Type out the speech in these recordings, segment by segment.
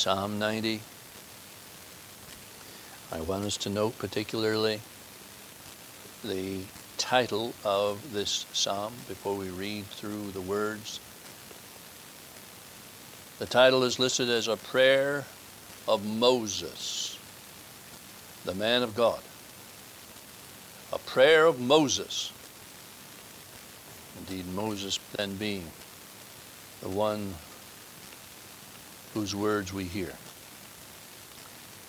Psalm 90. I want us to note particularly the title of this psalm before we read through the words. The title is listed as a prayer of Moses, the man of God. A prayer of Moses. Indeed, Moses then being the one whose words we hear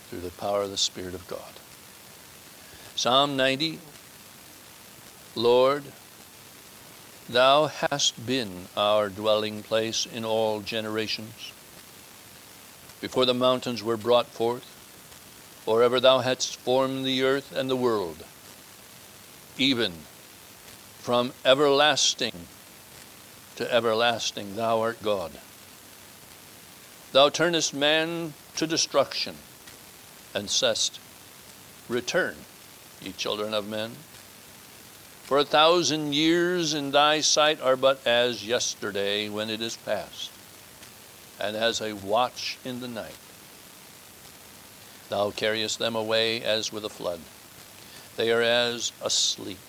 through the power of the Spirit of God. Psalm 90 Lord, Thou hast been our dwelling place in all generations. Before the mountains were brought forth, or ever Thou hadst formed the earth and the world, even from everlasting to everlasting, Thou art God. Thou turnest man to destruction, and saidst, Return, ye children of men. For a thousand years in thy sight are but as yesterday when it is past, and as a watch in the night. Thou carriest them away as with a flood. They are as asleep.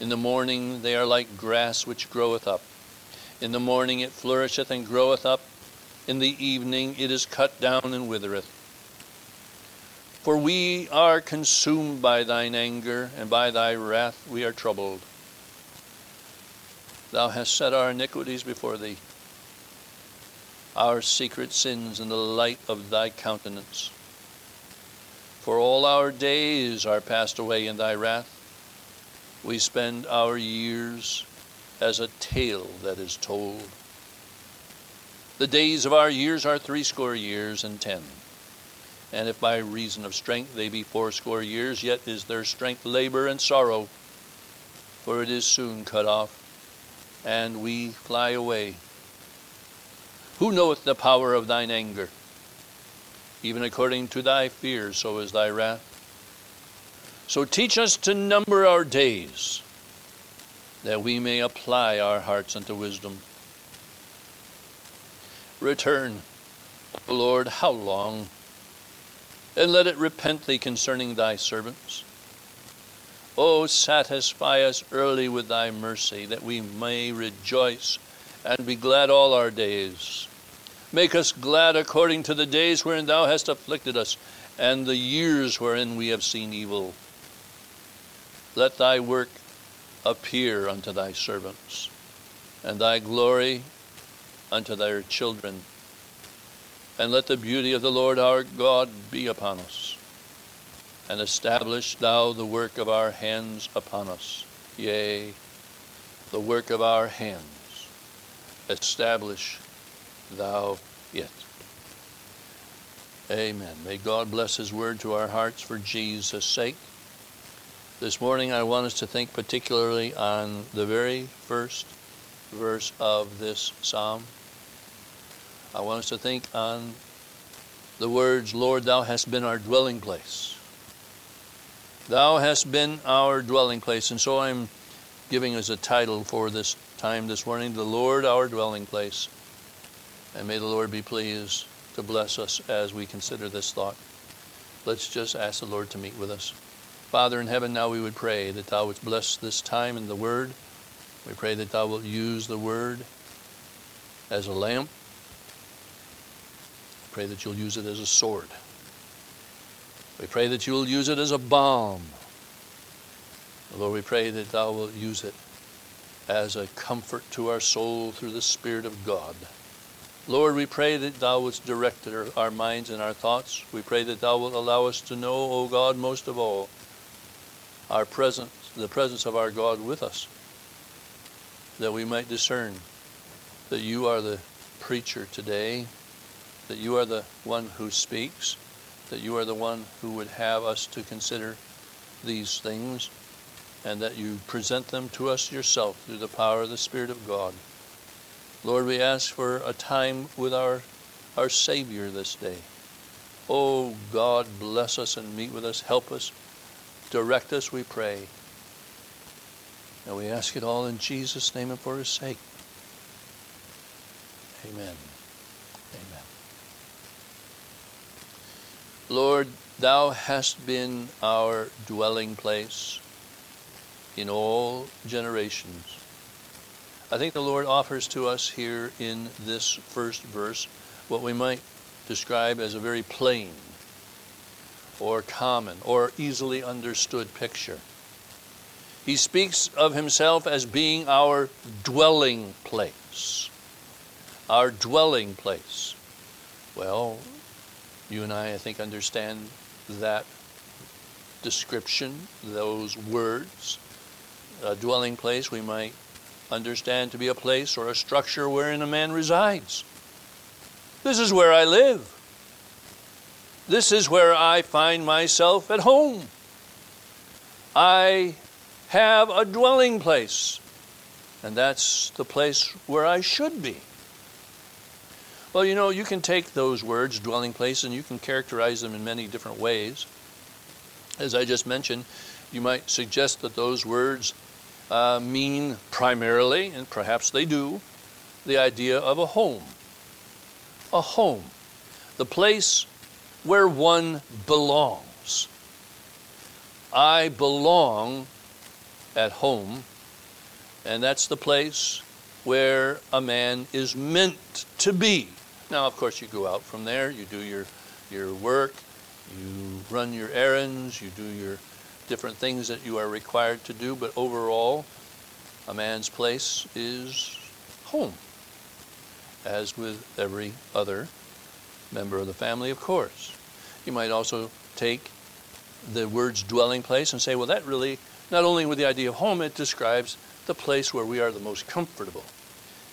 In the morning they are like grass which groweth up. In the morning it flourisheth and groweth up in the evening it is cut down and withereth. For we are consumed by thine anger, and by thy wrath we are troubled. Thou hast set our iniquities before thee, our secret sins in the light of thy countenance. For all our days are passed away in thy wrath. We spend our years as a tale that is told. The days of our years are threescore years and ten. And if by reason of strength they be fourscore years, yet is their strength labor and sorrow, for it is soon cut off, and we fly away. Who knoweth the power of thine anger? Even according to thy fear, so is thy wrath. So teach us to number our days, that we may apply our hearts unto wisdom. Return, O Lord, how long? And let it repent thee concerning thy servants. O satisfy us early with thy mercy, that we may rejoice and be glad all our days. Make us glad according to the days wherein thou hast afflicted us, and the years wherein we have seen evil. Let thy work appear unto thy servants, and thy glory unto their children. And let the beauty of the Lord our God be upon us. And establish thou the work of our hands upon us. Yea, the work of our hands. Establish thou it. Amen. May God bless his word to our hearts for Jesus' sake. This morning I want us to think particularly on the very first verse of this psalm. I want us to think on the words, Lord, thou hast been our dwelling place. Thou hast been our dwelling place. And so I'm giving us a title for this time this morning, The Lord our dwelling place. And may the Lord be pleased to bless us as we consider this thought. Let's just ask the Lord to meet with us. Father in heaven, now we would pray that thou wouldst bless this time in the word. We pray that thou wilt use the word as a lamp pray that you'll use it as a sword. We pray that you'll use it as a balm. Lord, we pray that thou wilt use it as a comfort to our soul through the Spirit of God. Lord, we pray that thou wouldst direct our minds and our thoughts. We pray that thou wilt allow us to know, O God, most of all, our presence, the presence of our God with us, that we might discern that you are the preacher today, that you are the one who speaks, that you are the one who would have us to consider these things, and that you present them to us yourself through the power of the Spirit of God. Lord, we ask for a time with our, our Savior this day. Oh God, bless us and meet with us, help us, direct us, we pray. And we ask it all in Jesus' name and for his sake. Amen. Amen. Lord, thou hast been our dwelling place in all generations. I think the Lord offers to us here in this first verse what we might describe as a very plain or common or easily understood picture. He speaks of himself as being our dwelling place. Our dwelling place. Well, you and I, I think, understand that description, those words. A dwelling place we might understand to be a place or a structure wherein a man resides. This is where I live. This is where I find myself at home. I have a dwelling place, and that's the place where I should be. Well, you know, you can take those words, dwelling place, and you can characterize them in many different ways. As I just mentioned, you might suggest that those words uh, mean primarily, and perhaps they do, the idea of a home. A home. The place where one belongs. I belong at home, and that's the place where a man is meant to be. Now, of course, you go out from there, you do your, your work, you run your errands, you do your different things that you are required to do, but overall, a man's place is home, as with every other member of the family, of course. You might also take the words dwelling place and say, well, that really, not only with the idea of home, it describes the place where we are the most comfortable.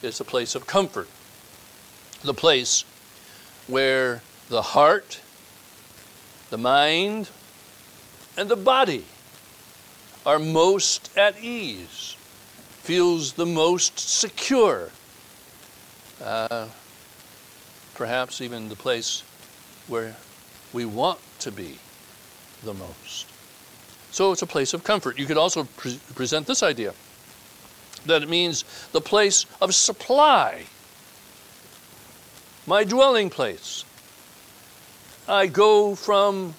It's a place of comfort, the place where the heart, the mind, and the body are most at ease, feels the most secure. Uh, perhaps even the place where we want to be the most. So it's a place of comfort. You could also pre- present this idea that it means the place of supply, my dwelling place. I go from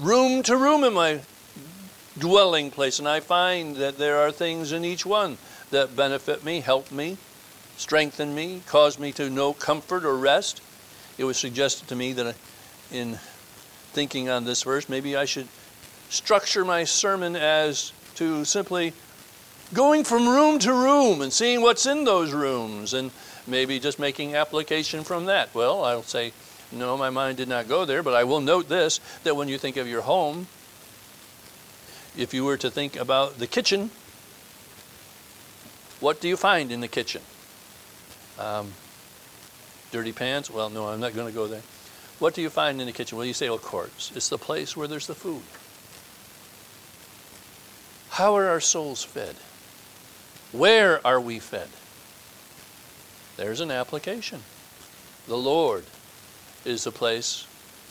room to room in my dwelling place, and I find that there are things in each one that benefit me, help me, strengthen me, cause me to know comfort or rest. It was suggested to me that in thinking on this verse, maybe I should structure my sermon as to simply going from room to room and seeing what's in those rooms and maybe just making application from that. Well, I'll say, no, my mind did not go there, but I will note this that when you think of your home, if you were to think about the kitchen, what do you find in the kitchen? Um, dirty pans? Well, no, I'm not going to go there. What do you find in the kitchen? Well, you say, of course, it's the place where there's the food. How are our souls fed? Where are we fed? There's an application. The Lord is the place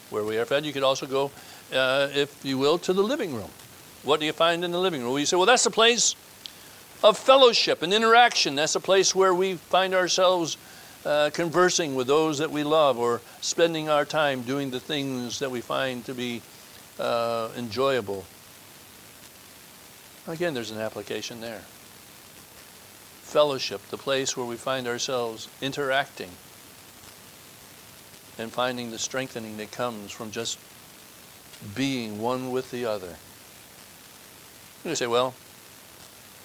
where we are fed. You could also go, uh, if you will, to the living room. What do you find in the living room? You say, well, that's the place of fellowship and interaction. That's a place where we find ourselves uh, conversing with those that we love or spending our time doing the things that we find to be uh, enjoyable. Again, there's an application there. Fellowship, the place where we find ourselves interacting and finding the strengthening that comes from just being one with the other. You say, well,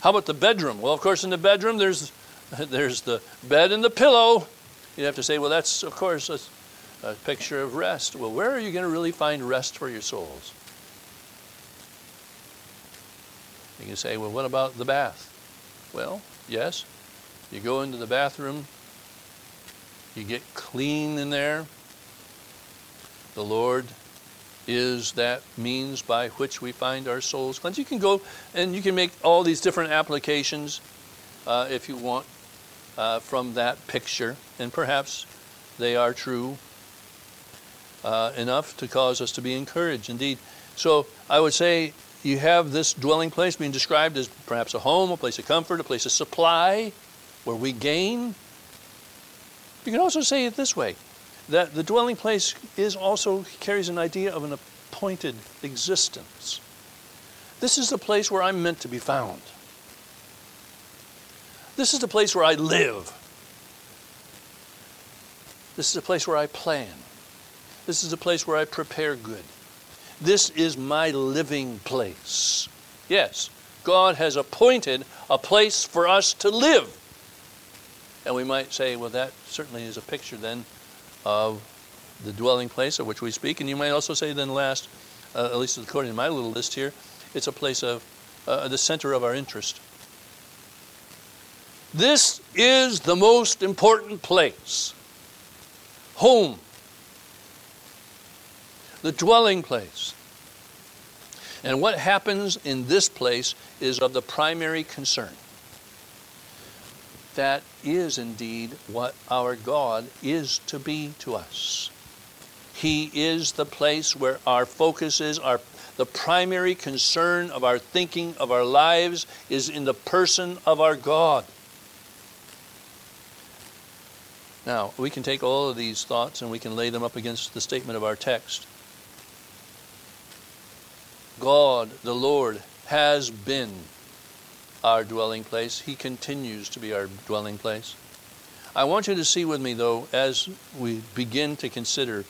how about the bedroom? Well, of course, in the bedroom, there's there's the bed and the pillow. You have to say, well, that's, of course, a, a picture of rest. Well, where are you going to really find rest for your souls? You can say, well, what about the bath? Well, yes, you go into the bathroom, you get clean in there. The Lord is that means by which we find our souls cleansed. You can go and you can make all these different applications uh, if you want uh, from that picture, and perhaps they are true uh, enough to cause us to be encouraged. Indeed, so I would say you have this dwelling place being described as perhaps a home, a place of comfort, a place of supply, where we gain. You can also say it this way that the dwelling place is also carries an idea of an appointed existence. This is the place where I'm meant to be found. This is the place where I live. This is a place where I plan. This is a place where I prepare good. This is my living place. Yes, God has appointed a place for us to live. And we might say, well, that certainly is a picture then of the dwelling place of which we speak. And you might also say, then, last, uh, at least according to my little list here, it's a place of uh, the center of our interest. This is the most important place home, the dwelling place. And what happens in this place is of the primary concern. That is indeed what our God is to be to us. He is the place where our focus is, our the primary concern of our thinking, of our lives, is in the person of our God. Now, we can take all of these thoughts and we can lay them up against the statement of our text. God, the Lord, has been our dwelling place. He continues to be our dwelling place. I want you to see with me, though, as we begin to consider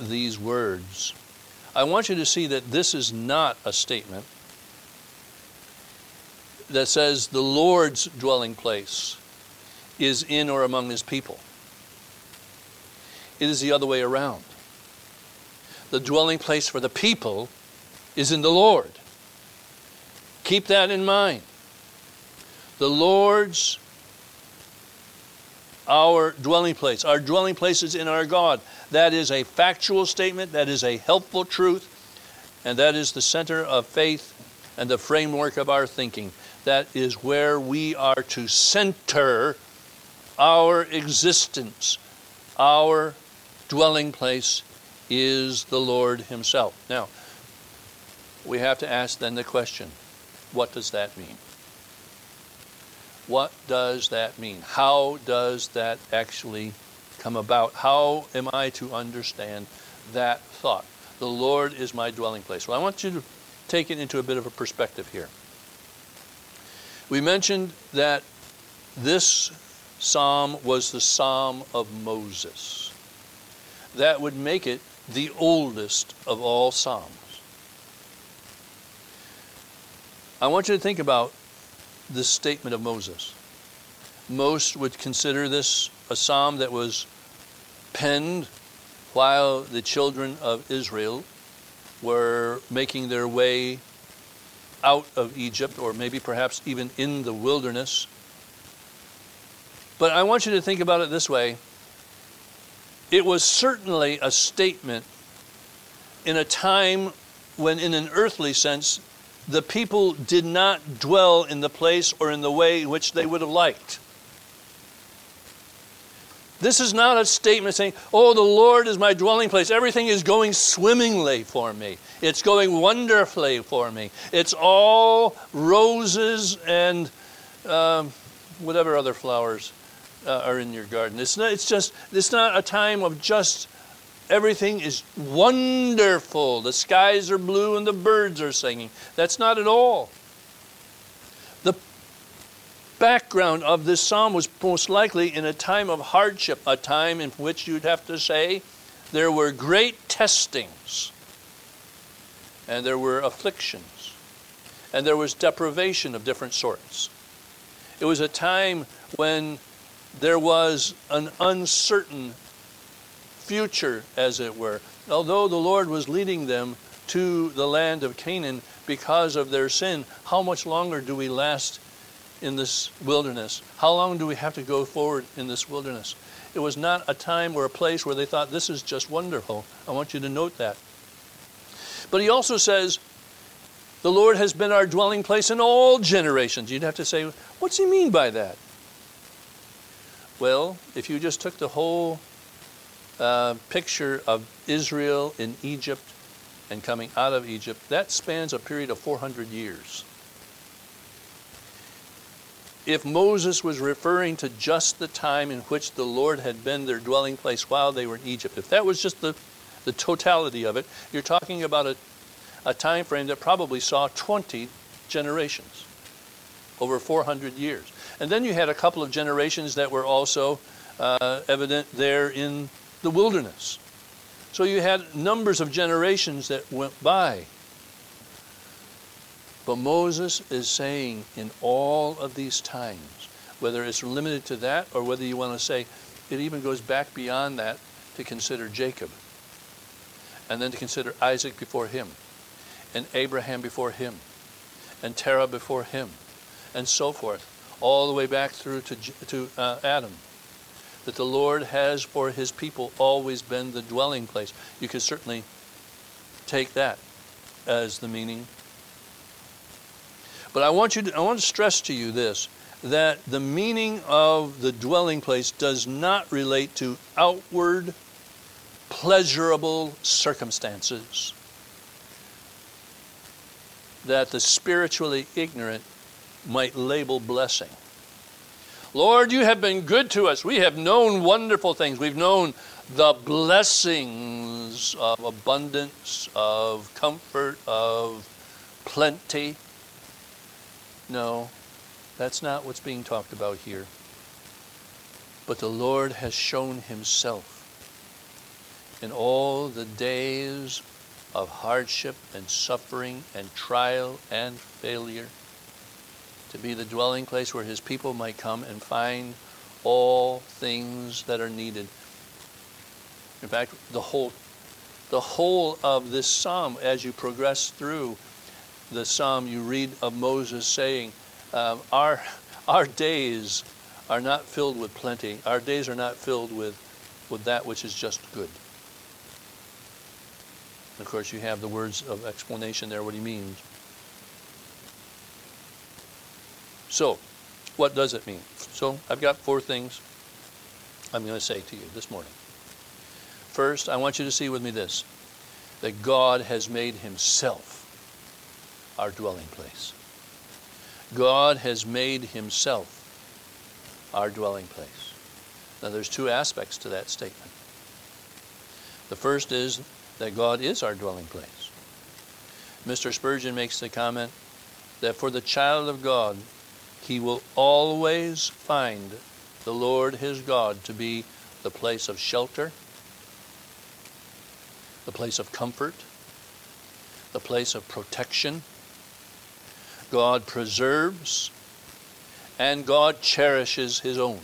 these words, I want you to see that this is not a statement that says the Lord's dwelling place is in or among his people. It is the other way around. The dwelling place for the people is in the Lord. Keep that in mind. The Lord's our dwelling place. Our dwelling place is in our God. That is a factual statement, that is a helpful truth, and that is the center of faith and the framework of our thinking. That is where we are to center our existence. Our dwelling place is the Lord Himself. Now, we have to ask then the question what does that mean? What does that mean? How does that actually come about? How am I to understand that thought? The Lord is my dwelling place. Well, I want you to take it into a bit of a perspective here. We mentioned that this psalm was the psalm of Moses. That would make it the oldest of all psalms. I want you to think about this statement of Moses. Most would consider this a psalm that was penned while the children of Israel were making their way out of Egypt, or maybe perhaps even in the wilderness. But I want you to think about it this way it was certainly a statement in a time when, in an earthly sense, the people did not dwell in the place or in the way in which they would have liked. This is not a statement saying, Oh, the Lord is my dwelling place. Everything is going swimmingly for me. It's going wonderfully for me. It's all roses and um, whatever other flowers uh, are in your garden. It's, not, it's just, it's not a time of just everything is wonderful. The skies are blue and the birds are singing. That's not at all. The background of this psalm was most likely in a time of hardship, a time in which you'd have to say there were great testings, and there were afflictions, and there was deprivation of different sorts. It was a time when there was an uncertain future, as it were. Although the Lord was leading them to the land of Canaan because of their sin, how much longer do we last in this wilderness? How long do we have to go forward in this wilderness? It was not a time or a place where they thought, this is just wonderful. I want you to note that. But he also says, the Lord has been our dwelling place in all generations. You'd have to say, what's he mean by that? Well, if you just took the whole picture of Israel in Egypt and coming out of Egypt, that spans a period of 400 years. if Moses was referring to just the time in which the Lord had been their dwelling place while they were in Egypt, if that was just the, the totality of it, you're talking about a, a time frame that probably saw 20 generations over 400 years. And then you had a couple of generations that were also uh, evident there in the wilderness. So you had numbers of generations that went by. But Moses is saying in all of these times, whether it's limited to that or whether you want to say it even goes back beyond that to consider Jacob, and then to consider Isaac before him, and Abraham before him, and Terah before him, and so forth, all the way back through to, to uh, Adam. That the Lord has for his people always been the dwelling place. You could certainly take that as the meaning but I want you to, I want to stress to you this that the meaning of the dwelling place does not relate to outward pleasurable circumstances that the spiritually ignorant might label blessing. Lord, you have been good to us. We have known wonderful things. We've known the blessings of abundance, of comfort, of plenty. No, that's not what's being talked about here. But the Lord has shown himself in all the days of hardship and suffering and trial and failure to be the dwelling place where his people might come and find all things that are needed. In fact, the whole the whole of this psalm as you progress through the psalm you read of Moses saying, um, our, our days are not filled with plenty. Our days are not filled with, with that which is just good. Of course, you have the words of explanation there, what he means. So, what does it mean? So, I've got four things I'm going to say to you this morning. First, I want you to see with me this that God has made himself our dwelling place. God has made himself our dwelling place. Now, there's two aspects to that statement. The first is that God is our dwelling place. Mr. Spurgeon makes the comment that for the child of God, he will always find the Lord his God to be the place of shelter, the place of comfort, the place of protection, God preserves, and God cherishes his own.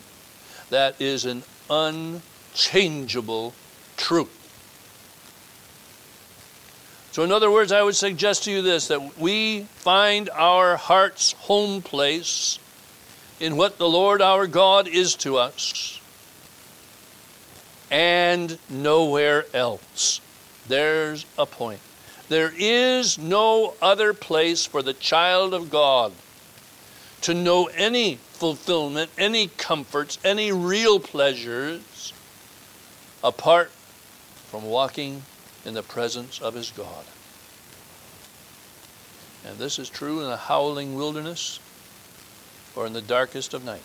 That is an unchangeable truth. So, in other words, I would suggest to you this that we find our heart's home place in what the Lord our God is to us and nowhere else. There's a point. There is no other place for the child of God to know any fulfillment, any comforts, any real pleasures apart from walking in the presence of his God. And this is true in the howling wilderness or in the darkest of night.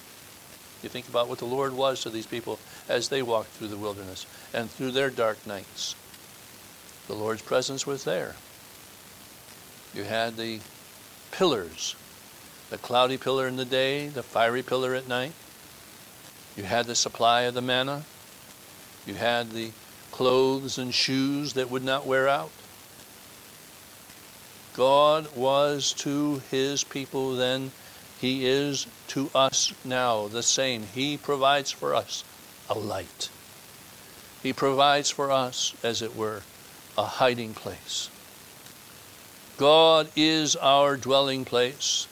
You think about what the Lord was to these people as they walked through the wilderness and through their dark nights. The Lord's presence was there. You had the pillars, the cloudy pillar in the day, the fiery pillar at night. You had the supply of the manna. You had the clothes and shoes that would not wear out. God was to his people then, he is to us now the same. He provides for us a light. He provides for us, as it were, a hiding place. God is our dwelling place.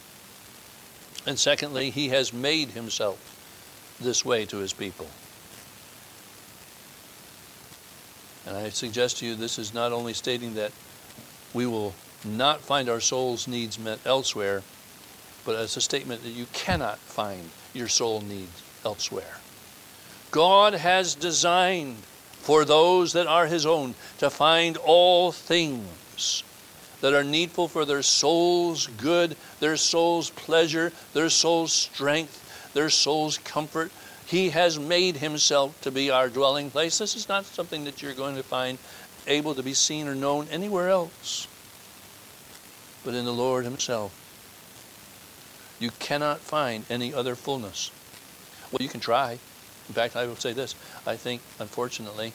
And secondly, He has made Himself this way to His people. And I suggest to you this is not only stating that we will not find our soul's needs met elsewhere, but it's a statement that you cannot find your soul needs elsewhere. God has designed for those that are his own to find all things that are needful for their soul's good, their soul's pleasure, their soul's strength, their soul's comfort. He has made himself to be our dwelling place. This is not something that you're going to find able to be seen or known anywhere else but in the Lord himself. You cannot find any other fullness. Well, you can try. In fact, I will say this. I think, unfortunately,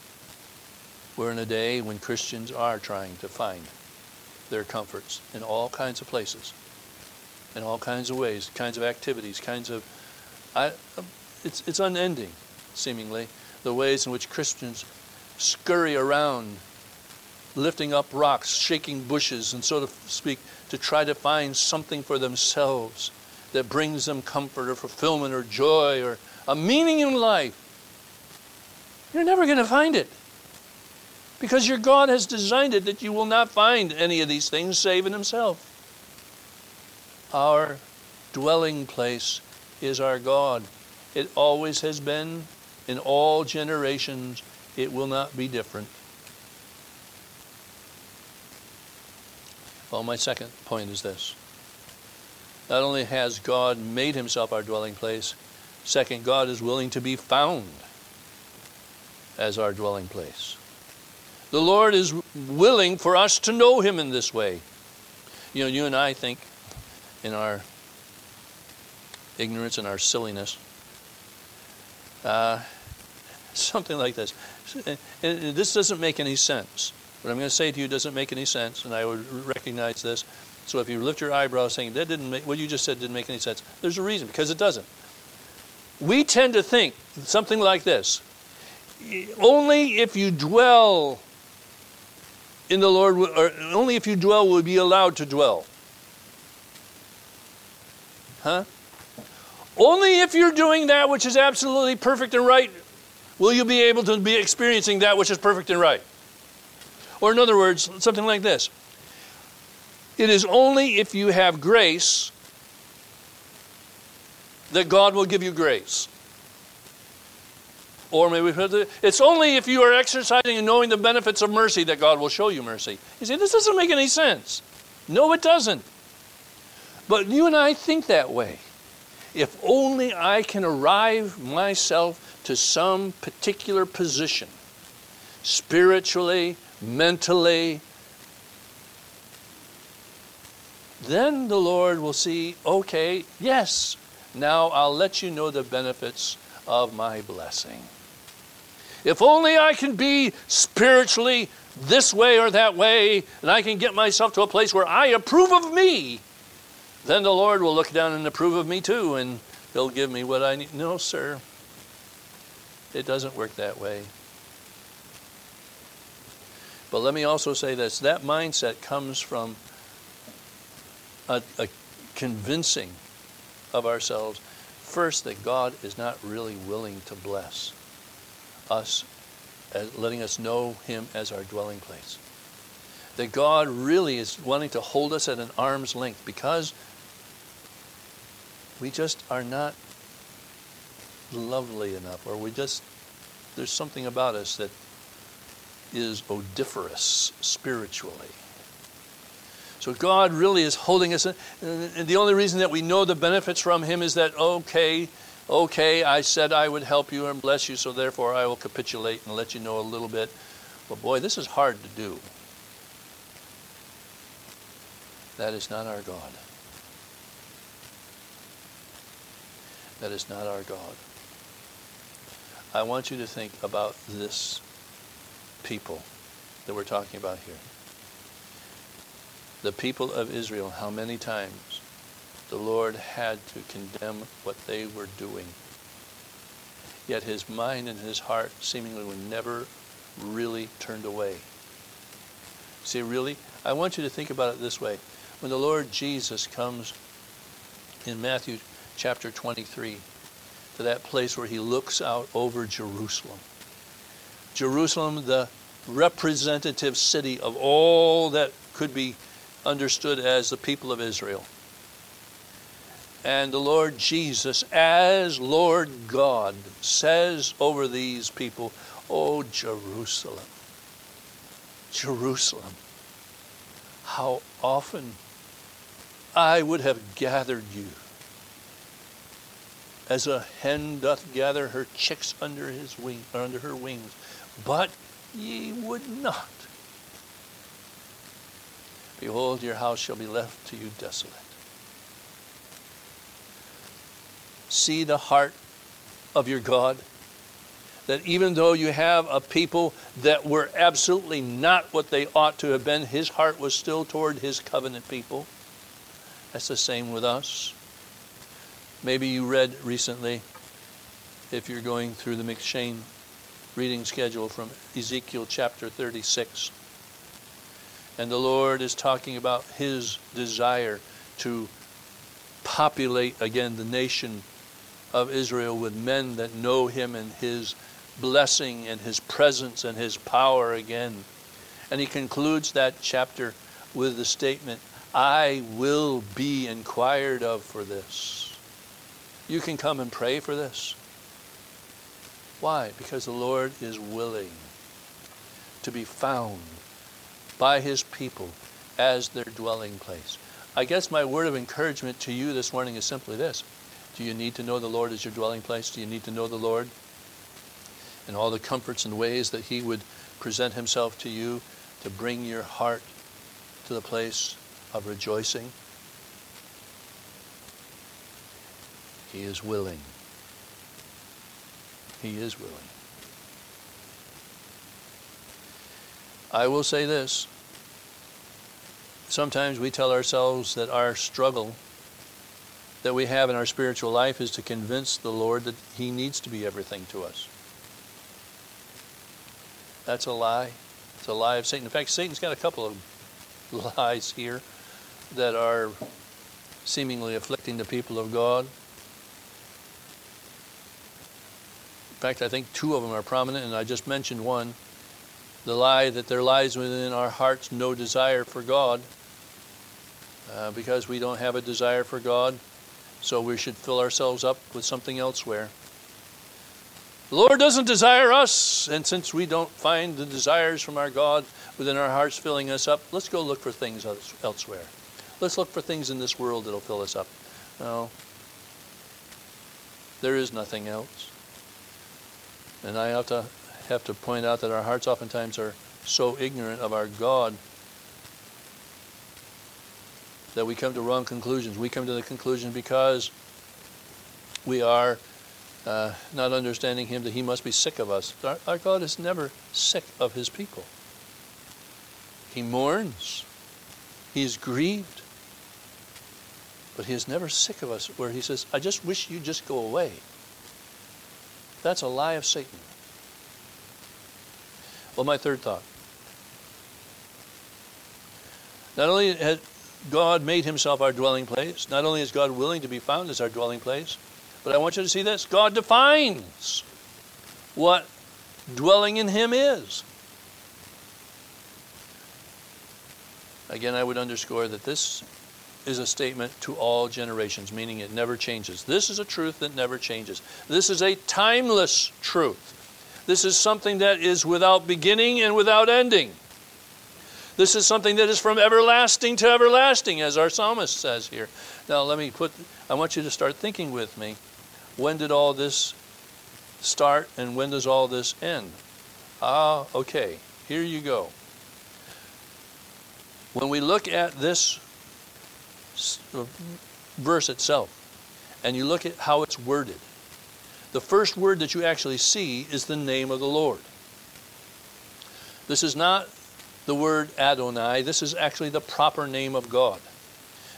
we're in a day when Christians are trying to find their comforts in all kinds of places, in all kinds of ways, kinds of activities, kinds of. I, it's, it's unending, seemingly, the ways in which Christians scurry around, lifting up rocks, shaking bushes, and so to speak, to try to find something for themselves that brings them comfort or fulfillment or joy or a meaning in life. You're never going to find it. Because your God has designed it that you will not find any of these things save in Himself. Our dwelling place is our God. It always has been in all generations. It will not be different. Well, my second point is this. Not only has God made himself our dwelling place, second, God is willing to be found as our dwelling place. The Lord is willing for us to know Him in this way. You know, you and I think in our ignorance and our silliness, uh, something like this. This doesn't make any sense. What I'm going to say to you doesn't make any sense, and I would recognize this. So if you lift your eyebrows saying that didn't make, what you just said didn't make any sense, there's a reason because it doesn't. We tend to think something like this: only if you dwell in the Lord, or only if you dwell will be allowed to dwell. Huh? Only if you're doing that which is absolutely perfect and right will you be able to be experiencing that which is perfect and right. Or, in other words, something like this It is only if you have grace that God will give you grace. Or maybe it's only if you are exercising and knowing the benefits of mercy that God will show you mercy. You see, this doesn't make any sense. No, it doesn't. But you and I think that way. If only I can arrive myself to some particular position, spiritually, mentally, then the Lord will see, okay, yes, now I'll let you know the benefits of my blessing. If only I can be spiritually this way or that way, and I can get myself to a place where I approve of me, then the Lord will look down and approve of me too, and He'll give me what I need. No, sir. It doesn't work that way. But let me also say this that mindset comes from a, a convincing of ourselves, first, that God is not really willing to bless us, as letting us know Him as our dwelling place. That God really is wanting to hold us at an arm's length because we just are not lovely enough, or we just, there's something about us that is odoriferous spiritually. So God really is holding us. In, and the only reason that we know the benefits from Him is that, okay, okay, I said I would help you and bless you, so therefore I will capitulate and let you know a little bit. But boy, this is hard to do. That is not our God. That is not our God. I want you to think about this people that we're talking about here. The people of Israel, how many times the Lord had to condemn what they were doing. Yet his mind and his heart seemingly were never really turned away. See, really, I want you to think about it this way. When the Lord Jesus comes in Matthew chapter 23 to that place where he looks out over Jerusalem, Jerusalem, the representative city of all that could be understood as the people of Israel. And the Lord Jesus, as Lord God, says over these people, Oh, Jerusalem, Jerusalem, how often I would have gathered you as a hen doth gather her chicks under his wing under her wings. But ye would not. Behold, your house shall be left to you desolate. See the heart of your God. That even though you have a people that were absolutely not what they ought to have been, his heart was still toward his covenant people. That's the same with us. Maybe you read recently, if you're going through the M'Cheyne reading schedule from Ezekiel chapter 36. And the Lord is talking about his desire to populate again the nation of Israel with men that know him and his blessing and his presence and his power again. And he concludes that chapter with the statement, I will be inquired of for this. You can come and pray for this. Why? Because the Lord is willing to be found by his people as their dwelling place. I guess my word of encouragement to you this morning is simply this. Do you need to know the Lord as your dwelling place? Do you need to know the Lord and all the comforts and ways that he would present himself to you to bring your heart to the place of rejoicing? He is willing. He is willing. I will say this. Sometimes we tell ourselves that our struggle that we have in our spiritual life is to convince the Lord that He needs to be everything to us. That's a lie. It's a lie of Satan. In fact, Satan's got a couple of lies here that are seemingly afflicting the people of God. Fact, I think two of them are prominent, and I just mentioned one. The lie that there lies within our hearts no desire for God, uh, because we don't have a desire for God, so we should fill ourselves up with something elsewhere. The Lord doesn't desire us, and since we don't find the desires from our God within our hearts filling us up, let's go look for things elsewhere. Let's look for things in this world that'll fill us up. No, there is nothing else. And I have to have to point out that our hearts oftentimes are so ignorant of our God that we come to wrong conclusions. We come to the conclusion because we are uh, not understanding Him that He must be sick of us. Our, our God is never sick of His people. He mourns, He is grieved, but He is never sick of us, where He says, I just wish you just go away. That's a lie of Satan. Well, my third thought. Not only has God made himself our dwelling place, not only is God willing to be found as our dwelling place, but I want you to see this God defines what dwelling in him is. Again, I would underscore that this is a statement to all generations, meaning it never changes. This is a truth that never changes. This is a timeless truth. This is something that is without beginning and without ending. This is something that is from everlasting to everlasting, as our psalmist says here. Now, let me put, I want you to start thinking with me. When did all this start and when does all this end? Ah, okay, here you go. When we look at this verse itself and you look at how it's worded, the first word that you actually see is the name of the Lord. This is not the word Adonai, this is actually the proper name of God.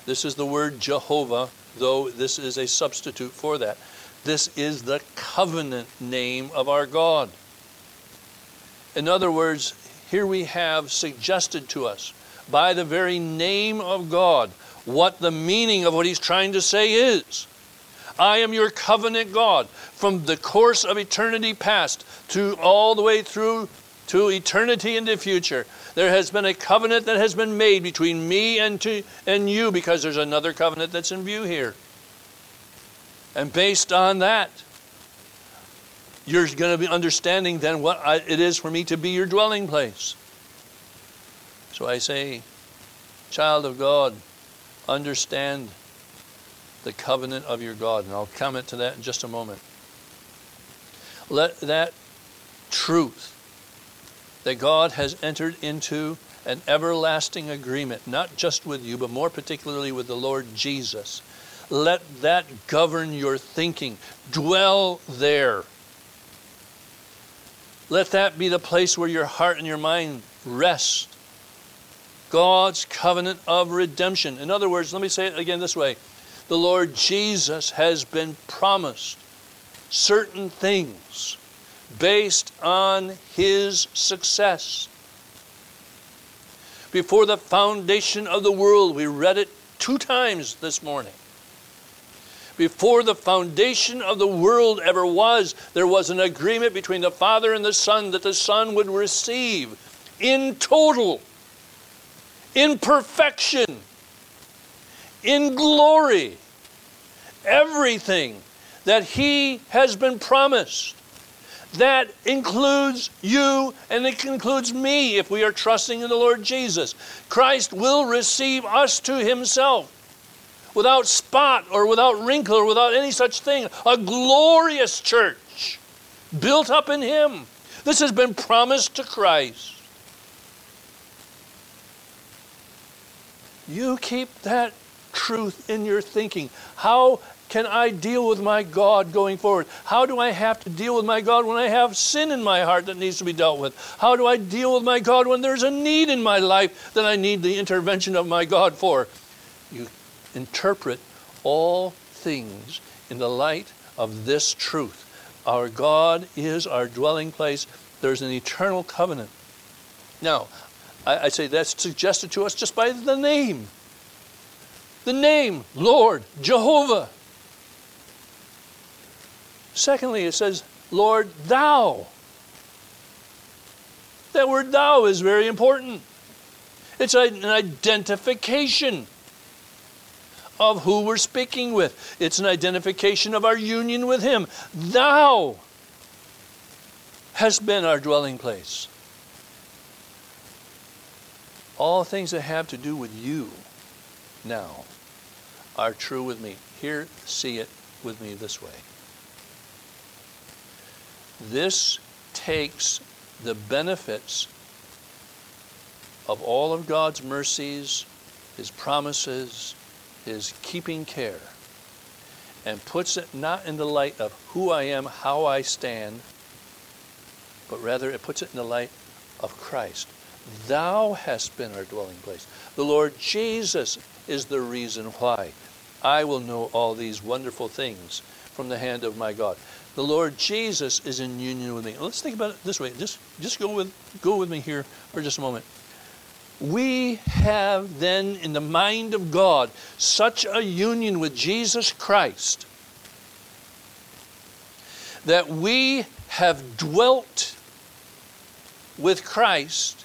This is the word Jehovah, though this is a substitute for that. This is the covenant name of our God. In other words, here we have suggested to us by the very name of God what the meaning of what he's trying to say is. I am your covenant God from the course of eternity past to all the way through to eternity in the future. There has been a covenant that has been made between me and, to, and you because there's another covenant that's in view here. And based on that, you're going to be understanding then what I, it is for me to be your dwelling place. So I say, child of God, understand the covenant of your God. And I'll comment to that in just a moment. Let that truth that God has entered into an everlasting agreement, not just with you, but more particularly with the Lord Jesus. Let that govern your thinking. Dwell there. Let that be the place where your heart and your mind rest. God's covenant of redemption. In other words, let me say it again this way the Lord Jesus has been promised certain things based on his success. Before the foundation of the world, we read it two times this morning. Before the foundation of the world ever was, there was an agreement between the Father and the Son that the Son would receive in total, in perfection, in glory, everything that He has been promised. That includes you and it includes me if we are trusting in the Lord Jesus. Christ will receive us to Himself without spot or without wrinkle or without any such thing. A glorious church built up in Him. This has been promised to Christ. You keep that truth in your thinking. How can I deal with my God going forward? How do I have to deal with my God when I have sin in my heart that needs to be dealt with? How do I deal with my God when there's a need in my life that I need the intervention of my God for? You interpret all things in the light of this truth. Our God is our dwelling place. There's an eternal covenant. Now, I, I say that's suggested to us just by the name. The name, Lord, Jehovah. Secondly, it says, Lord, thou. That word thou is very important. It's an identification of who we're speaking with, it's an identification of our union with Him. Thou has been our dwelling place. All things that have to do with you now are true with me. Here, see it with me this way. This takes the benefits of all of God's mercies, His promises, His keeping care, and puts it not in the light of who I am, how I stand, but rather it puts it in the light of Christ. Thou hast been our dwelling place. The Lord Jesus is the reason why I will know all these wonderful things from the hand of my God. The Lord Jesus is in union with me. Let's think about it this way. Just, just go with go with me here for just a moment. We have then in the mind of God such a union with Jesus Christ that we have dwelt with Christ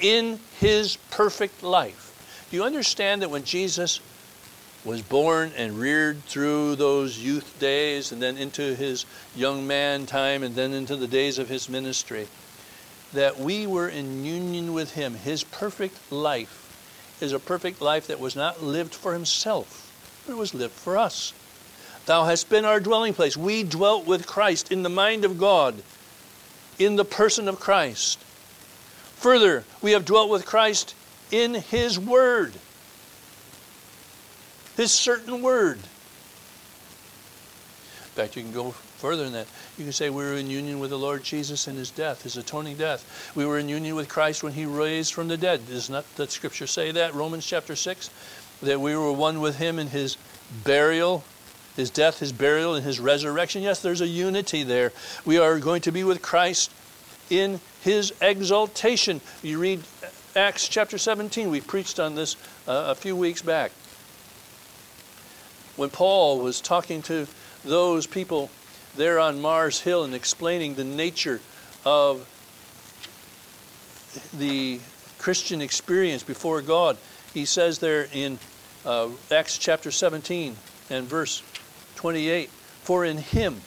in his perfect life. Do you understand that when Jesus was born and reared through those youth days and then into his young man time and then into the days of his ministry, that we were in union with him. His perfect life is a perfect life that was not lived for himself, but it was lived for us. Thou hast been our dwelling place. We dwelt with Christ in the mind of God, in the person of Christ. Further, we have dwelt with Christ in his word his certain word. In fact, you can go further than that. You can say we were in union with the Lord Jesus in his death, his atoning death. We were in union with Christ when he raised from the dead. Does not the scripture say that? Romans chapter 6? That we were one with him in his burial, his death, his burial, and his resurrection. Yes, there's a unity there. We are going to be with Christ in his exaltation. You read Acts chapter 17. We preached on this uh, a few weeks back when Paul was talking to those people there on Mars Hill and explaining the nature of the Christian experience before God, he says there in uh, Acts chapter 17 and verse 28 For in him,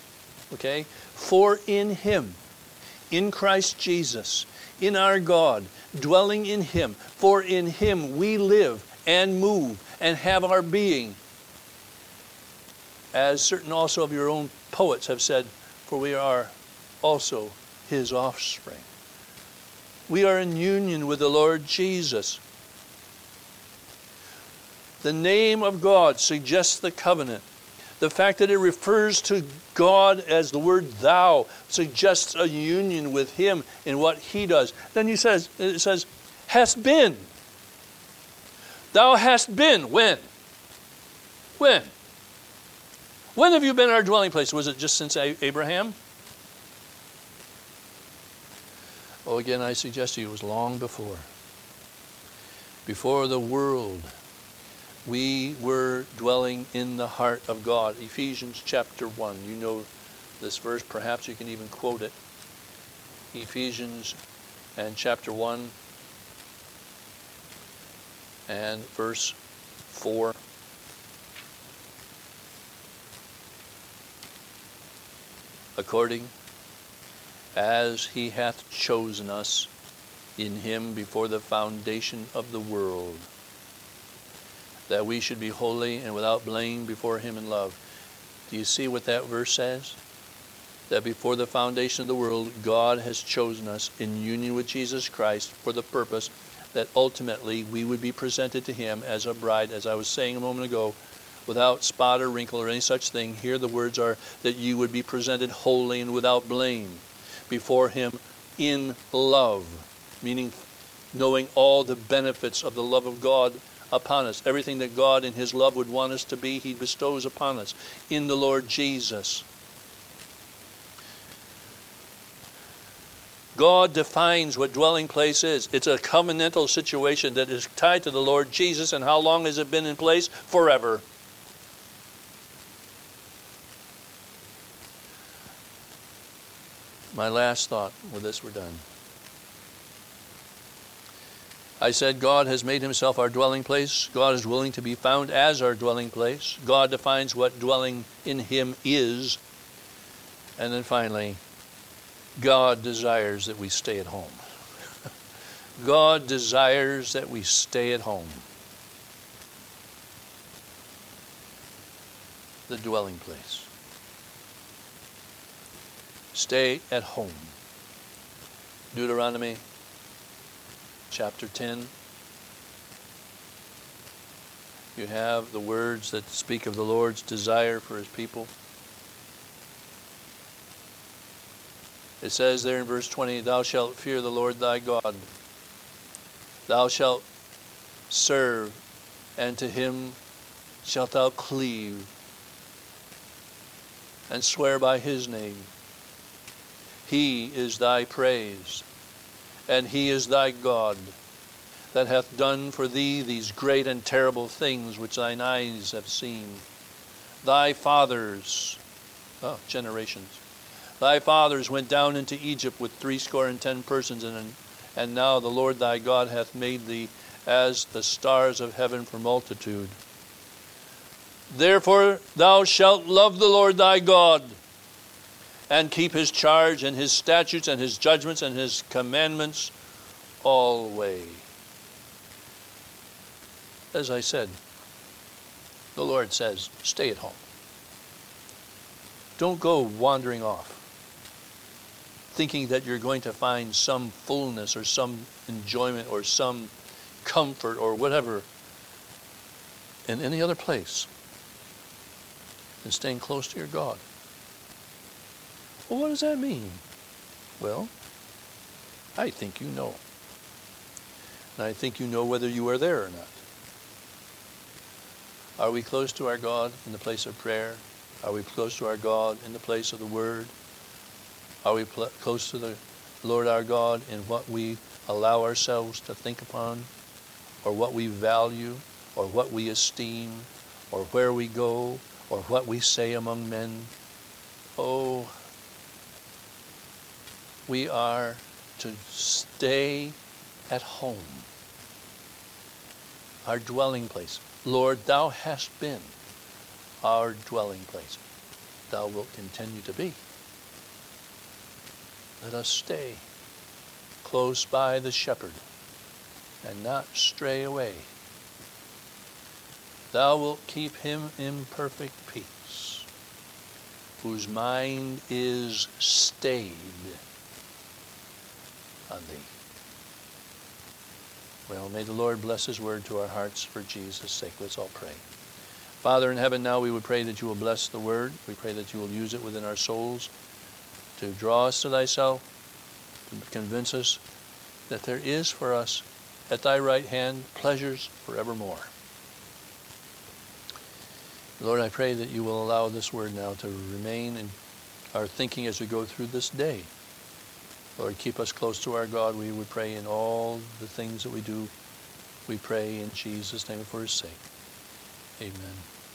okay, for in him, in Christ Jesus, in our God, dwelling in him, for in him we live and move and have our being as certain also of your own poets have said, for we are also his offspring. We are in union with the Lord Jesus. The name of God suggests the covenant. The fact that it refers to God as the word thou suggests a union with him in what he does. Then he says, it says, hast been. Thou hast been. When? When? When have you been our dwelling place? Was it just since Abraham? Oh, again, I suggest to you it was long before. Before the world we were dwelling in the heart of God. Ephesians chapter 1. You know this verse, perhaps you can even quote it. Ephesians and chapter 1 and verse 4. According as he hath chosen us in him before the foundation of the world that we should be holy and without blame before him in love. Do you see what that verse says? That before the foundation of the world, God has chosen us in union with Jesus Christ for the purpose that ultimately we would be presented to him as a bride, as I was saying a moment ago, without spot or wrinkle or any such thing. Here the words are that you would be presented holy and without blame before him in love, meaning knowing all the benefits of the love of God upon us. Everything that God in His love would want us to be, He bestows upon us in the Lord Jesus. God defines what dwelling place is. It's a covenantal situation that is tied to the Lord Jesus. And how long has it been in place? Forever. My last thought with this, we're done. I said God has made himself our dwelling place. God is willing to be found as our dwelling place. God defines what dwelling in him is. And then finally, God desires that we stay at home. God desires that we stay at home. The dwelling place. Stay at home. Deuteronomy chapter 10. You have the words that speak of the Lord's desire for his people. It says there in verse 20, Thou shalt fear the Lord thy God. Thou shalt serve, and to him shalt thou cleave, and swear by his name. He is thy praise and he is thy God, that hath done for thee these great and terrible things which thine eyes have seen. Thy fathers, oh, generations, thy fathers went down into Egypt with threescore and ten persons, and, and now the Lord thy God hath made thee as the stars of heaven for multitude. Therefore thou shalt love the Lord thy God and keep his charge and his statutes and his judgments and his commandments always. As I said, the Lord says, stay at home. Don't go wandering off, thinking that you're going to find some fullness or some enjoyment or some comfort or whatever in any other place than staying close to your God. Well, what does that mean? Well, I think you know. And I think you know whether you are there or not. Are we close to our God in the place of prayer? Are we close to our God in the place of the Word? Are we pl- close to the Lord our God in what we allow ourselves to think upon, or what we value, or what we esteem, or where we go, or what we say among men? Oh, we are to stay at home, our dwelling place. Lord, thou hast been our dwelling place. Thou wilt continue to be. Let us stay close by the shepherd and not stray away. Thou wilt keep him in perfect peace, whose mind is stayed on thee. Well, may the Lord bless his word to our hearts for Jesus' sake. Let's all pray. Father in heaven, now we would pray that you will bless the word. We pray that you will use it within our souls to draw us to thyself, to convince us that there is for us at thy right hand pleasures forevermore. Lord, I pray that you will allow this word now to remain in our thinking as we go through this day. Lord, keep us close to our God. We would pray in all the things that we do. We pray in Jesus' name for his sake. Amen.